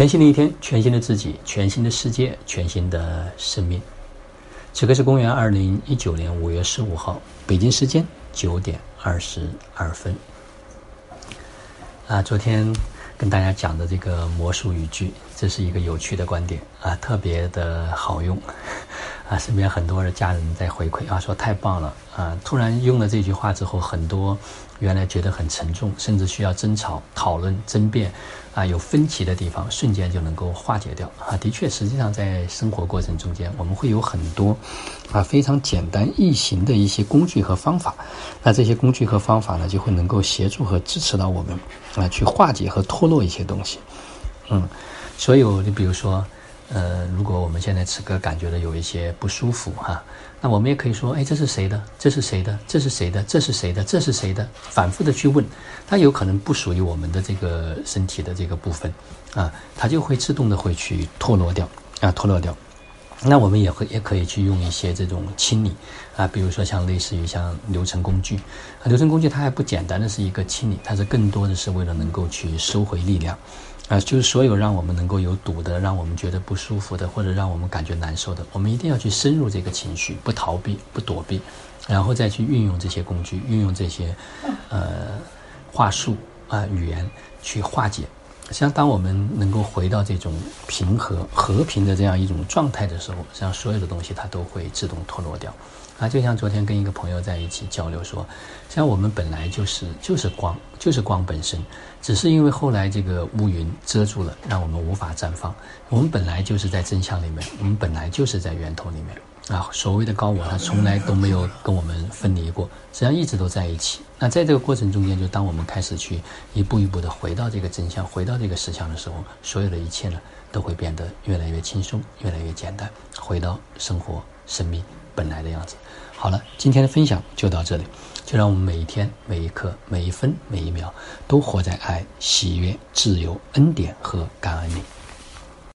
全新的一天，全新的自己，全新的世界，全新的生命。此刻是公元二零一九年五月十五号，北京时间九点二十二分。啊，昨天跟大家讲的这个魔术语句，这是一个有趣的观点啊，特别的好用啊。身边很多的家人在回馈啊，说太棒了啊。突然用了这句话之后，很多。原来觉得很沉重，甚至需要争吵、讨论、争辩，啊，有分歧的地方，瞬间就能够化解掉。啊，的确，实际上在生活过程中间，我们会有很多，啊，非常简单易行的一些工具和方法。那这些工具和方法呢，就会能够协助和支持到我们，啊，去化解和脱落一些东西。嗯，所以，你比如说。呃，如果我们现在此刻感觉到有一些不舒服哈，那我们也可以说，哎，这是谁的？这是谁的？这是谁的？这是谁的？这是谁的？反复的去问，它有可能不属于我们的这个身体的这个部分，啊，它就会自动的会去脱落掉，啊，脱落掉。那我们也会也可以去用一些这种清理，啊，比如说像类似于像流程工具，啊，流程工具它还不简单的是一个清理，它是更多的是为了能够去收回力量。啊，就是所有让我们能够有堵的，让我们觉得不舒服的，或者让我们感觉难受的，我们一定要去深入这个情绪，不逃避，不躲避，然后再去运用这些工具，运用这些，呃，话术啊，语言去化解。实际上，当我们能够回到这种平和、和平的这样一种状态的时候，实际上所有的东西它都会自动脱落掉。啊，就像昨天跟一个朋友在一起交流说，像我们本来就是就是光，就是光本身，只是因为后来这个乌云遮住了，让我们无法绽放。我们本来就是在真相里面，我们本来就是在源头里面。啊，所谓的高我，他从来都没有跟我们分离过，实际上一直都在一起。那在这个过程中间，就当我们开始去一步一步的回到这个真相，回到这个实相的时候，所有的一切呢，都会变得越来越轻松，越来越简单，回到生活、生命本来的样子。好了，今天的分享就到这里，就让我们每一天、每一刻、每一分、每一秒，都活在爱、喜悦、自由、恩典和感恩里。